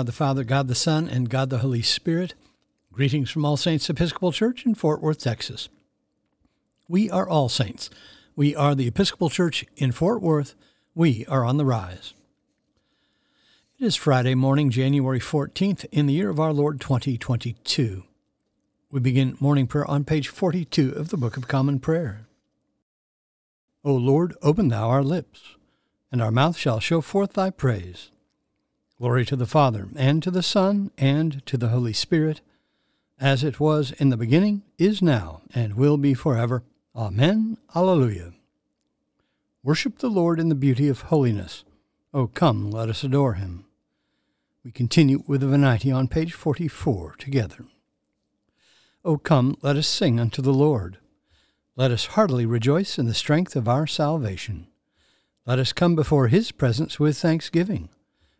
God the Father, God the Son, and God the Holy Spirit. Greetings from All Saints Episcopal Church in Fort Worth, Texas. We are all saints. We are the Episcopal Church in Fort Worth. We are on the rise. It is Friday morning, January 14th, in the year of our Lord 2022. We begin morning prayer on page 42 of the Book of Common Prayer. O Lord, open thou our lips, and our mouth shall show forth thy praise. Glory to the Father, and to the Son, and to the Holy Spirit, as it was in the beginning, is now, and will be forever. Amen. Alleluia. Worship the Lord in the beauty of holiness. O come, let us adore him. We continue with the Venite on page 44 together. O come, let us sing unto the Lord. Let us heartily rejoice in the strength of our salvation. Let us come before his presence with thanksgiving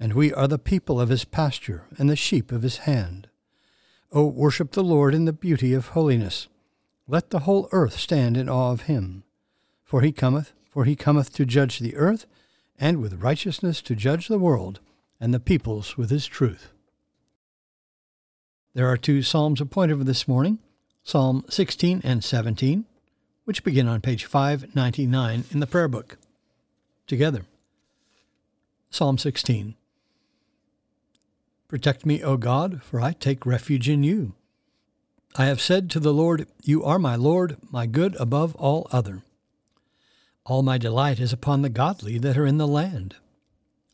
and we are the people of his pasture and the sheep of his hand. O worship the Lord in the beauty of holiness. Let the whole earth stand in awe of him. For he cometh, for he cometh to judge the earth, and with righteousness to judge the world, and the peoples with his truth. There are two psalms appointed for this morning, Psalm 16 and 17, which begin on page 599 in the prayer book. Together. Psalm 16. Protect me, O God, for I take refuge in you. I have said to the Lord, You are my Lord, my good above all other. All my delight is upon the godly that are in the land,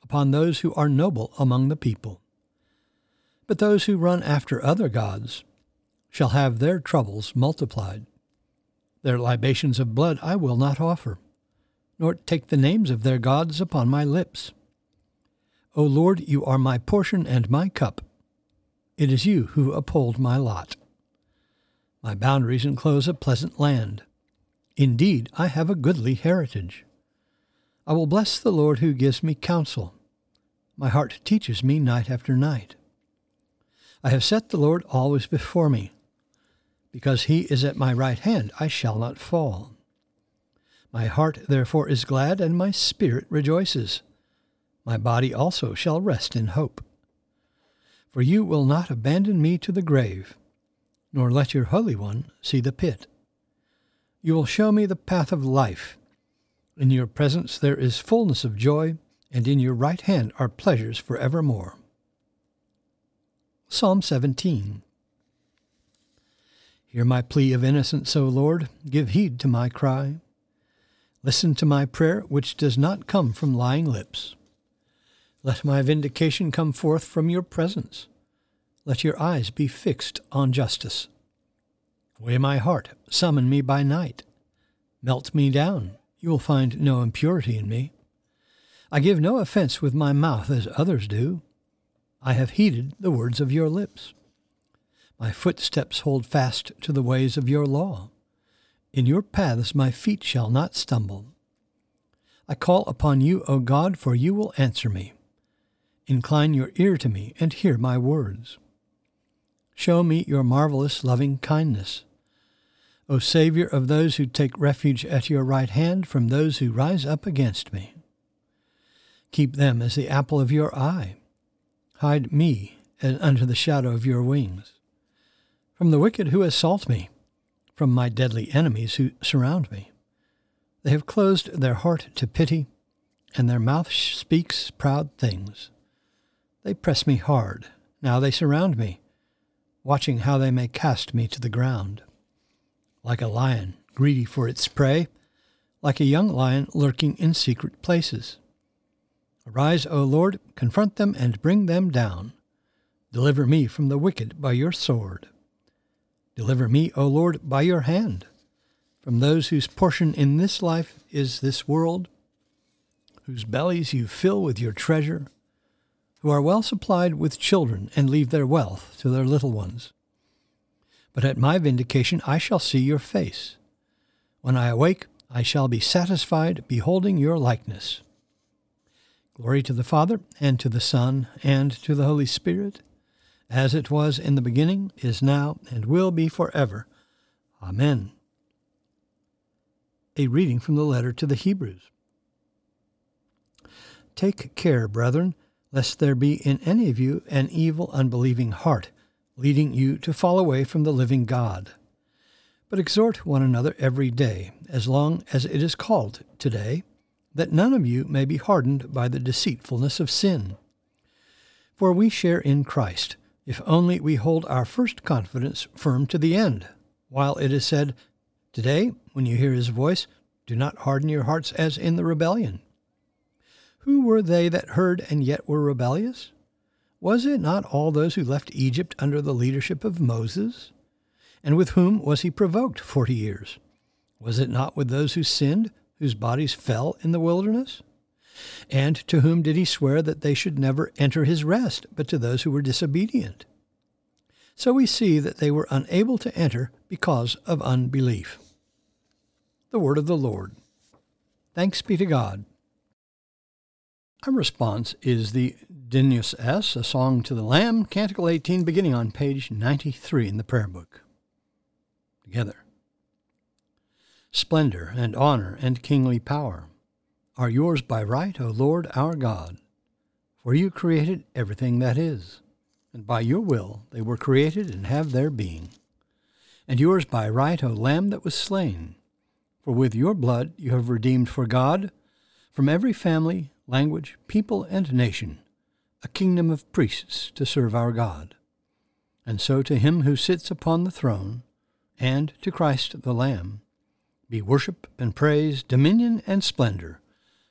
upon those who are noble among the people. But those who run after other gods shall have their troubles multiplied. Their libations of blood I will not offer, nor take the names of their gods upon my lips. O Lord, you are my portion and my cup. It is you who uphold my lot. My boundaries enclose a pleasant land. Indeed, I have a goodly heritage. I will bless the Lord who gives me counsel. My heart teaches me night after night. I have set the Lord always before me. Because he is at my right hand, I shall not fall. My heart therefore is glad, and my spirit rejoices. My body also shall rest in hope. For you will not abandon me to the grave, nor let your Holy One see the pit. You will show me the path of life. In your presence there is fullness of joy, and in your right hand are pleasures for evermore. Psalm 17 Hear my plea of innocence, O Lord, give heed to my cry. Listen to my prayer, which does not come from lying lips. Let my vindication come forth from your presence. Let your eyes be fixed on justice. Weigh my heart, summon me by night. Melt me down, you will find no impurity in me. I give no offense with my mouth as others do. I have heeded the words of your lips. My footsteps hold fast to the ways of your law. In your paths my feet shall not stumble. I call upon you, O God, for you will answer me. Incline your ear to me and hear my words. Show me your marvelous loving kindness. O Savior of those who take refuge at your right hand from those who rise up against me. Keep them as the apple of your eye. Hide me under the shadow of your wings. From the wicked who assault me, from my deadly enemies who surround me. They have closed their heart to pity, and their mouth speaks proud things. They press me hard. Now they surround me, watching how they may cast me to the ground. Like a lion, greedy for its prey, like a young lion lurking in secret places. Arise, O Lord, confront them and bring them down. Deliver me from the wicked by your sword. Deliver me, O Lord, by your hand, from those whose portion in this life is this world, whose bellies you fill with your treasure who are well supplied with children and leave their wealth to their little ones. but at my vindication I shall see your face. When I awake, I shall be satisfied beholding your likeness. Glory to the Father, and to the Son, and to the Holy Spirit, as it was in the beginning, is now, and will be forever. Amen. A reading from the letter to the Hebrews. Take care, brethren, lest there be in any of you an evil, unbelieving heart leading you to fall away from the living God. But exhort one another every day, as long as it is called today, that none of you may be hardened by the deceitfulness of sin. For we share in Christ, if only we hold our first confidence firm to the end, while it is said, Today, when you hear his voice, do not harden your hearts as in the rebellion. Who were they that heard and yet were rebellious? Was it not all those who left Egypt under the leadership of Moses? And with whom was he provoked forty years? Was it not with those who sinned, whose bodies fell in the wilderness? And to whom did he swear that they should never enter his rest, but to those who were disobedient? So we see that they were unable to enter because of unbelief. The word of the Lord. Thanks be to God. Our response is the Dignus Es, a song to the Lamb, Canticle 18, beginning on page 93 in the prayer book. Together. Splendor and honor and kingly power are yours by right, O Lord our God, for you created everything that is, and by your will they were created and have their being. And yours by right, O Lamb that was slain, for with your blood you have redeemed for God from every family language, people, and nation, a kingdom of priests to serve our God. And so to him who sits upon the throne, and to Christ the Lamb, be worship and praise, dominion and splendor,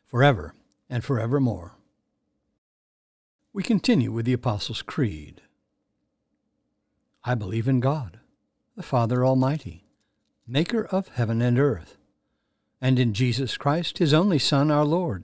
forever and forevermore. We continue with the Apostles' Creed. I believe in God, the Father Almighty, maker of heaven and earth, and in Jesus Christ, his only Son, our Lord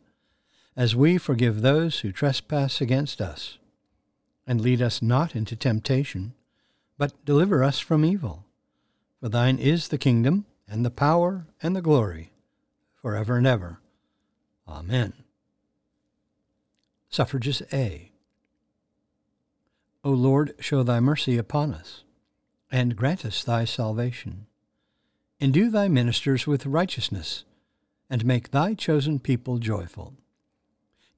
as we forgive those who trespass against us. And lead us not into temptation, but deliver us from evil. For thine is the kingdom, and the power, and the glory, for ever and ever. Amen. Suffrages A. O Lord, show thy mercy upon us, and grant us thy salvation. Endue thy ministers with righteousness, and make thy chosen people joyful.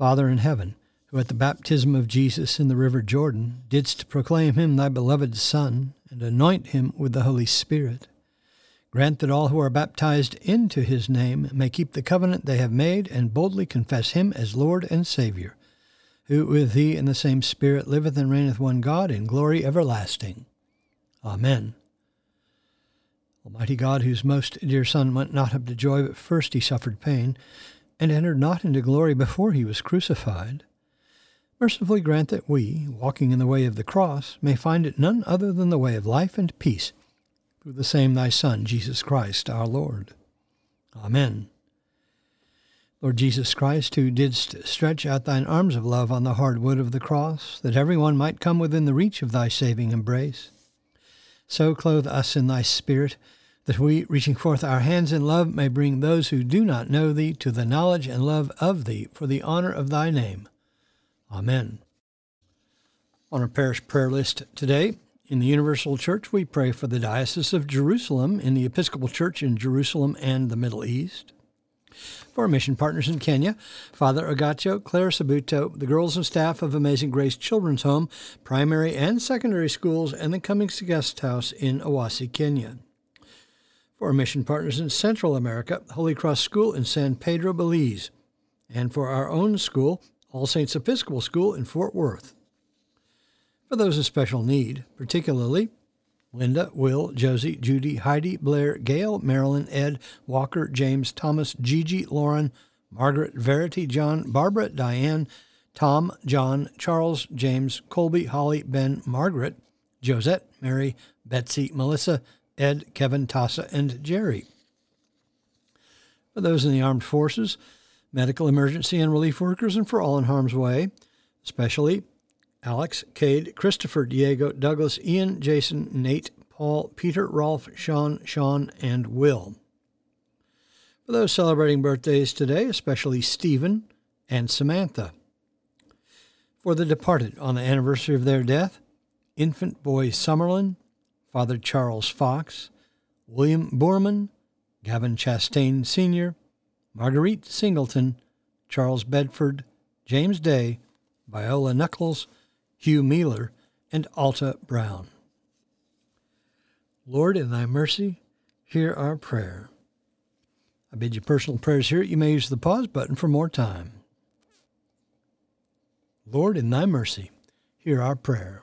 Father in heaven, who at the baptism of Jesus in the river Jordan didst proclaim him thy beloved Son, and anoint him with the Holy Spirit, grant that all who are baptized into his name may keep the covenant they have made and boldly confess him as Lord and Saviour, who with thee in the same Spirit liveth and reigneth one God in glory everlasting. Amen. Almighty God, whose most dear Son went not up to joy, but first he suffered pain, and entered not into glory before he was crucified, mercifully grant that we, walking in the way of the cross, may find it none other than the way of life and peace, through the same thy Son, Jesus Christ, our Lord. Amen. Lord Jesus Christ, who didst stretch out thine arms of love on the hard wood of the cross, that every one might come within the reach of thy saving embrace, so clothe us in thy Spirit, that we, reaching forth our hands in love, may bring those who do not know thee to the knowledge and love of thee for the honor of thy name. Amen. On our parish prayer list today, in the Universal Church, we pray for the Diocese of Jerusalem in the Episcopal Church in Jerusalem and the Middle East. For our mission partners in Kenya, Father Agacho, Claire Sabuto, the girls and staff of Amazing Grace Children's Home, primary and secondary schools, and the Cummings Guest House in Awasi, Kenya. For mission partners in Central America, Holy Cross School in San Pedro, Belize. And for our own school, All Saints Episcopal School in Fort Worth for those in special need, particularly Linda, Will, Josie, Judy, Heidi, Blair, Gail, Marilyn, Ed, Walker, James, Thomas, Gigi, Lauren, Margaret, Verity, John, Barbara, Diane, Tom, John, Charles, James, Colby, Holly, Ben, Margaret, Josette, Mary, Betsy, Melissa, Ed, Kevin, Tassa, and Jerry. For those in the armed forces, medical emergency and relief workers, and for all in harm's way, especially Alex, Cade, Christopher, Diego, Douglas, Ian, Jason, Nate, Paul, Peter, Rolf, Sean, Sean, and Will. For those celebrating birthdays today, especially Stephen and Samantha. For the departed on the anniversary of their death, infant boy Summerlin, Father Charles Fox, William Boorman, Gavin Chastain Sr., Marguerite Singleton, Charles Bedford, James Day, Viola Knuckles, Hugh Mealer, and Alta Brown. Lord, in thy mercy, hear our prayer. I bid you personal prayers here. You may use the pause button for more time. Lord, in thy mercy, hear our prayer.